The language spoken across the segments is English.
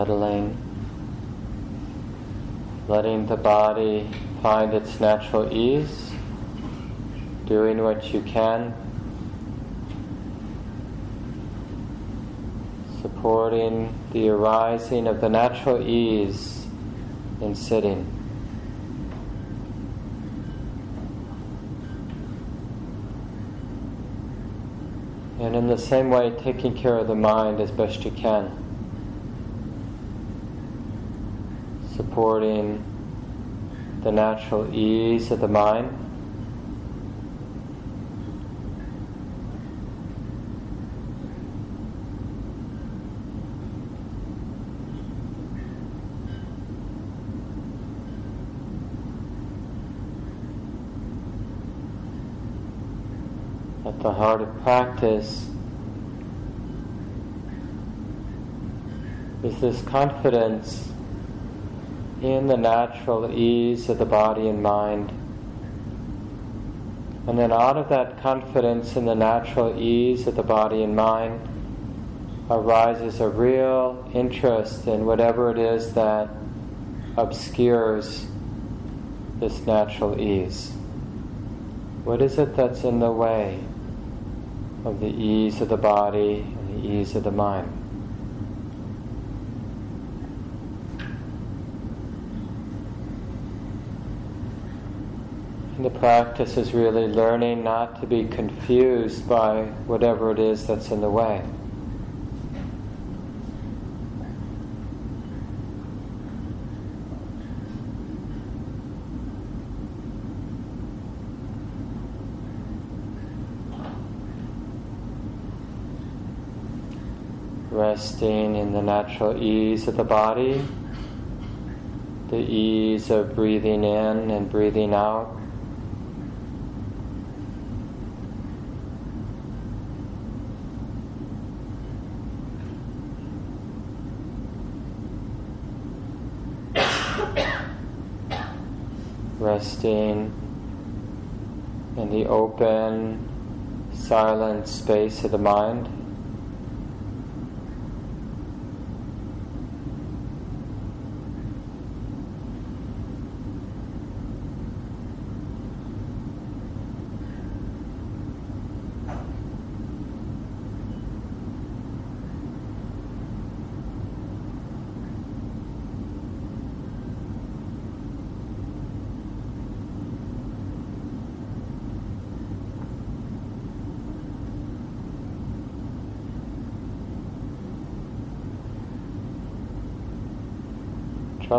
settling, letting the body find its natural ease, doing what you can, supporting the arising of the natural ease in sitting. And in the same way, taking care of the mind as best you can. Supporting the natural ease of the mind. At the heart of practice is this confidence in the natural ease of the body and mind. And then out of that confidence in the natural ease of the body and mind arises a real interest in whatever it is that obscures this natural ease. What is it that's in the way of the ease of the body and the ease of the mind? The practice is really learning not to be confused by whatever it is that's in the way. Resting in the natural ease of the body, the ease of breathing in and breathing out. Resting in the open, silent space of the mind.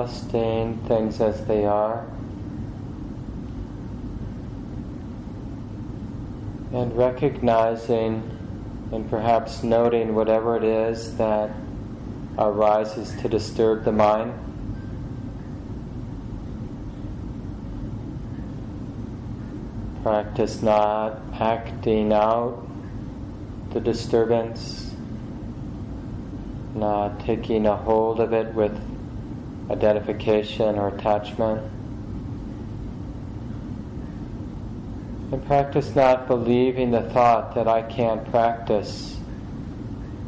Trusting things as they are, and recognizing and perhaps noting whatever it is that arises to disturb the mind. Practice not acting out the disturbance, not taking a hold of it with identification or attachment. And practice not believing the thought that I can't practice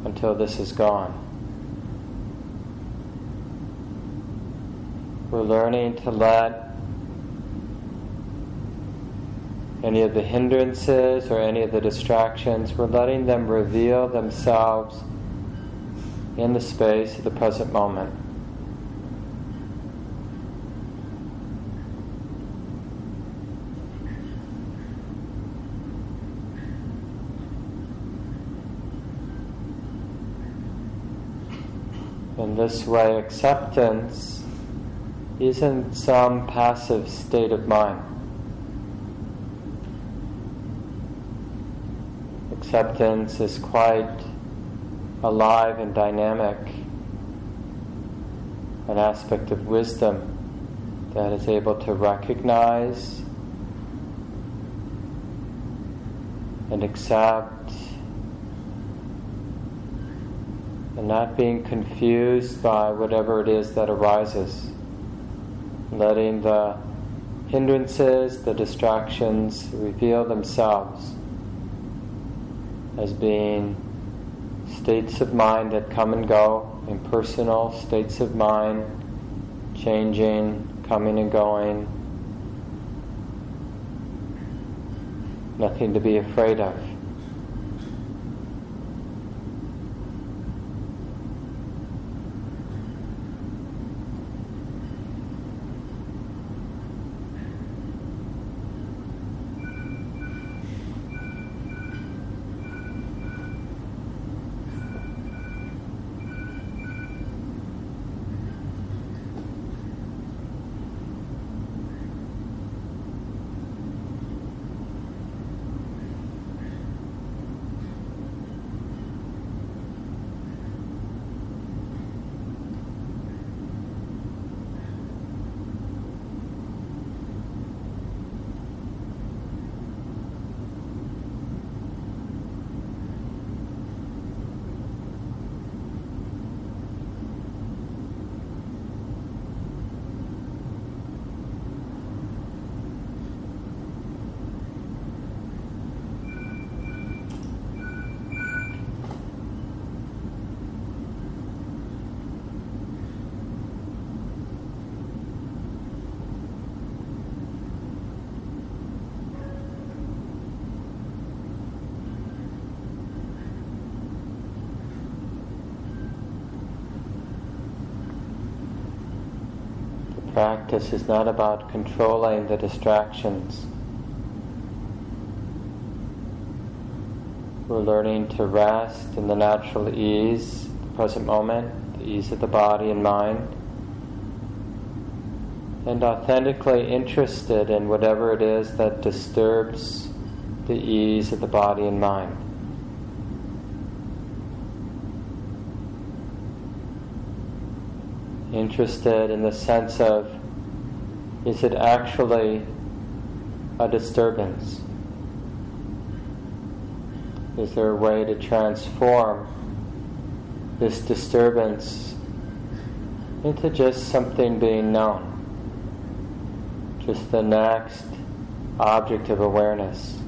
until this is gone. We're learning to let any of the hindrances or any of the distractions, we're letting them reveal themselves in the space of the present moment. In this way, acceptance isn't some passive state of mind. Acceptance is quite alive and dynamic, an aspect of wisdom that is able to recognize and accept and not being confused by whatever it is that arises. Letting the hindrances, the distractions reveal themselves as being states of mind that come and go, impersonal states of mind, changing, coming and going. Nothing to be afraid of. Practice is not about controlling the distractions. We're learning to rest in the natural ease, the present moment, the ease of the body and mind, and authentically interested in whatever it is that disturbs the ease of the body and mind. Interested in the sense of is it actually a disturbance? Is there a way to transform this disturbance into just something being known? Just the next object of awareness.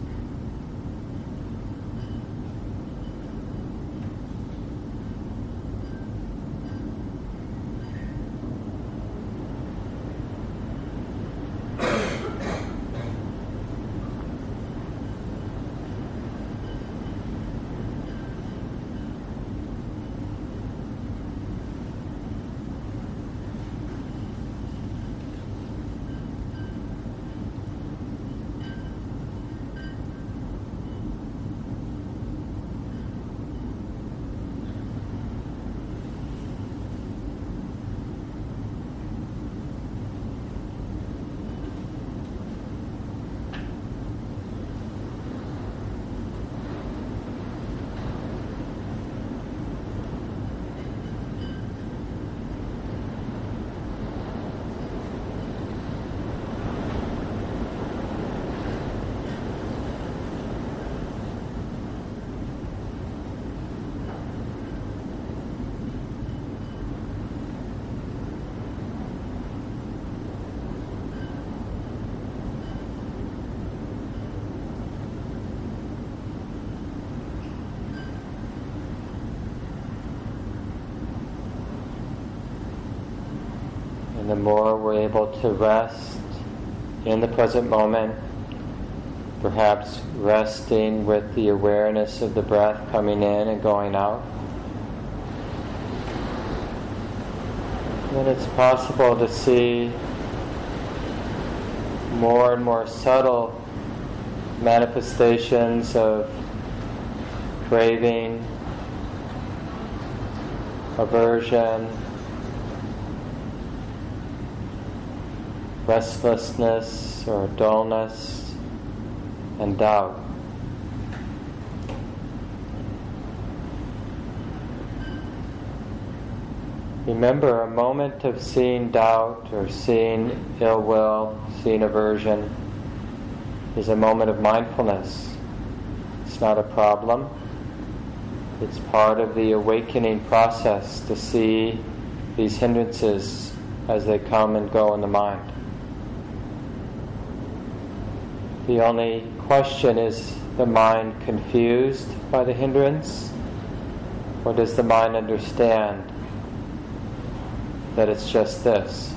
And the more we're able to rest in the present moment, perhaps resting with the awareness of the breath coming in and going out, then it's possible to see more and more subtle manifestations of craving, aversion, restlessness or dullness and doubt. Remember, a moment of seeing doubt or seeing ill will, seeing aversion, is a moment of mindfulness. It's not a problem. It's part of the awakening process to see these hindrances as they come and go in the mind. The only question is the mind confused by the hindrance, or does the mind understand that it's just this?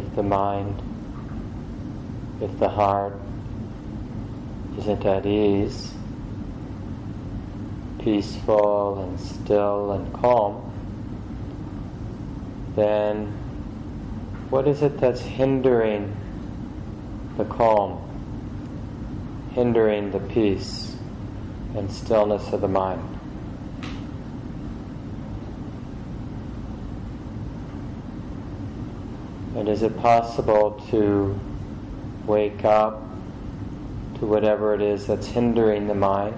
If the mind, if the heart isn't at ease, peaceful and still and calm, then what is it that's hindering the calm, hindering the peace and stillness of the mind? And is it possible to wake up to whatever it is that's hindering the mind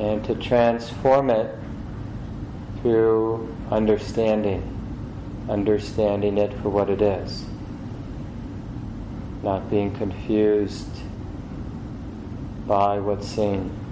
and to transform it through understanding, understanding it for what it is, not being confused by what's seen.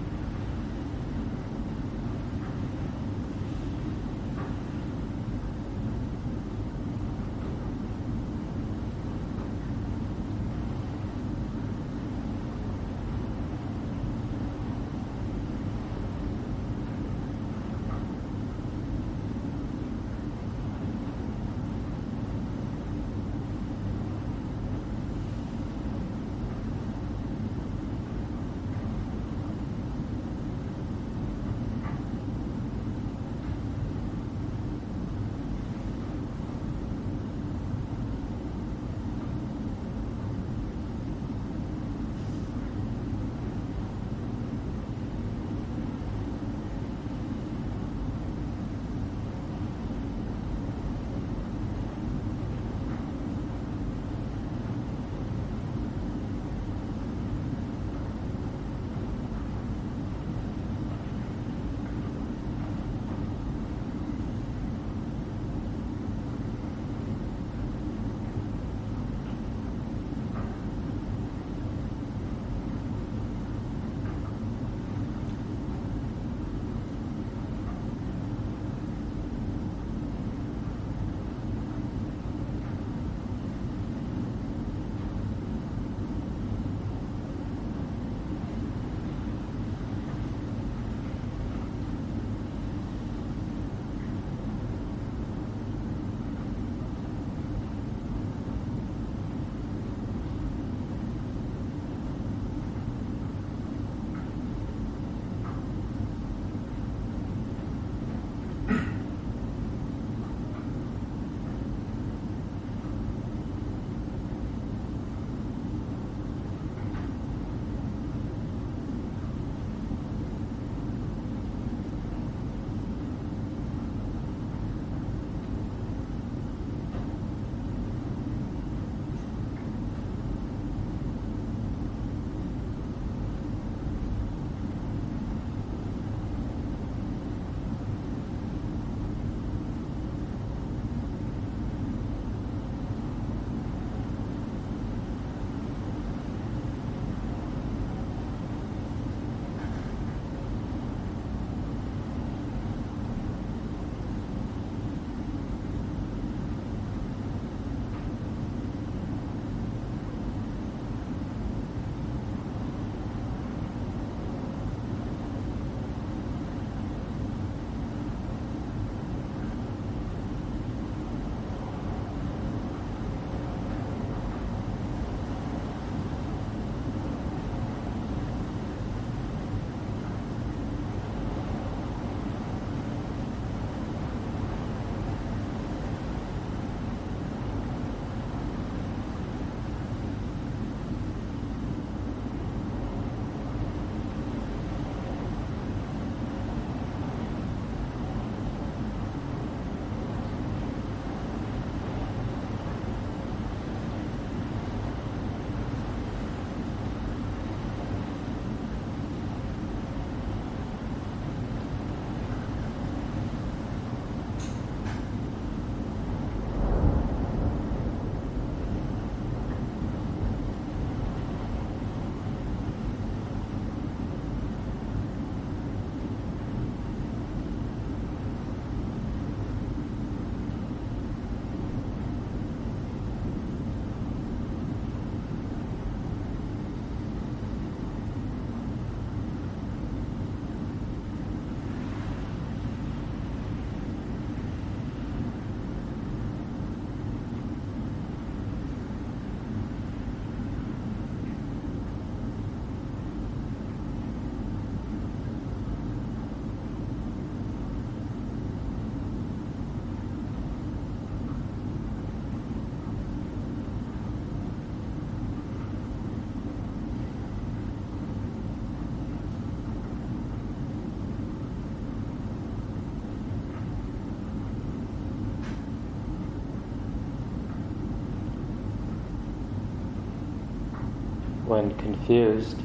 When confused.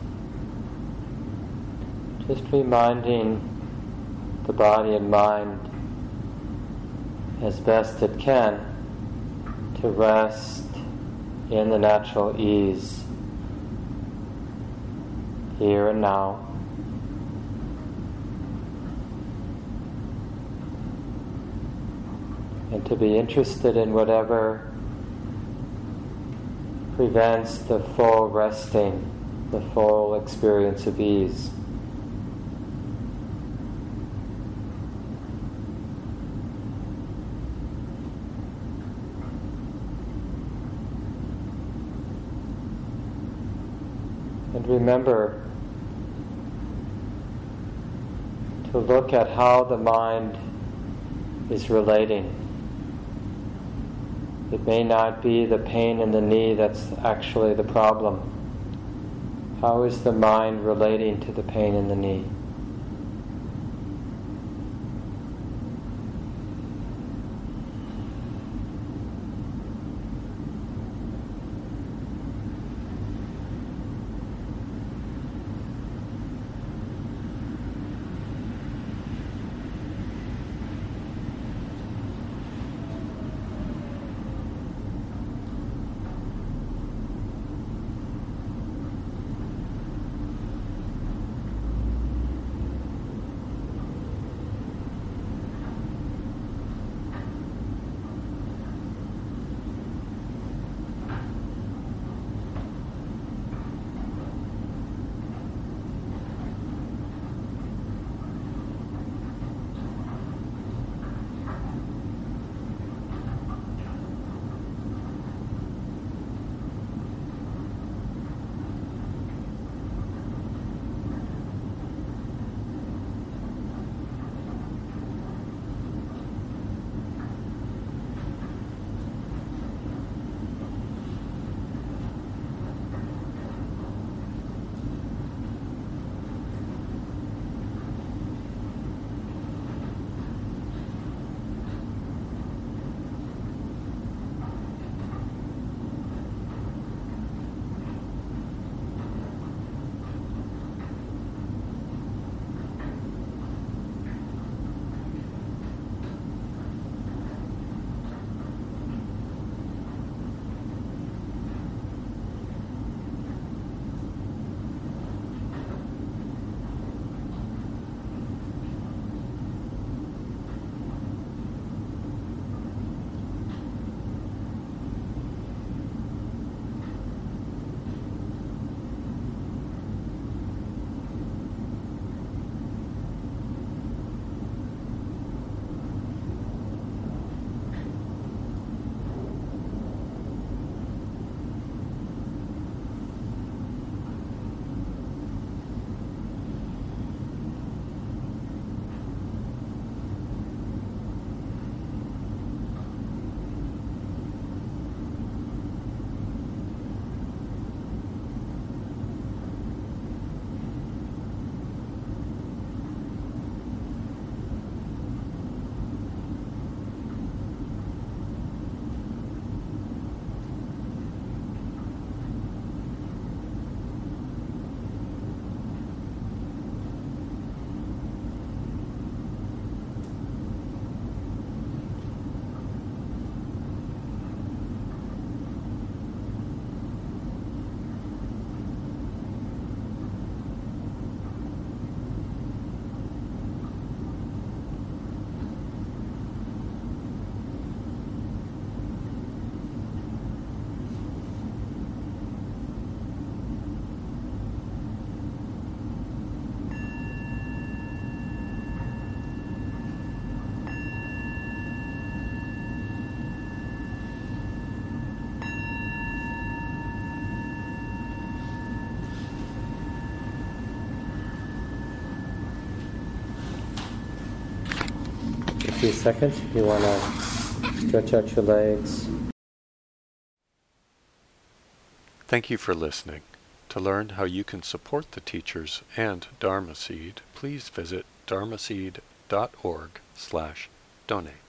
Just reminding the body and mind as best it can to rest in the natural ease here and now. And to be interested in whatever prevents the full resting, the full experience of ease. And remember to look at how the mind is relating. It may not be the pain in the knee that's actually the problem. How is the mind relating to the pain in the knee? Few seconds if you want to stretch out your legs. Thank you for listening. To learn how you can support the teachers and Dharma Seed, please visit dharmaseed.org slash donate.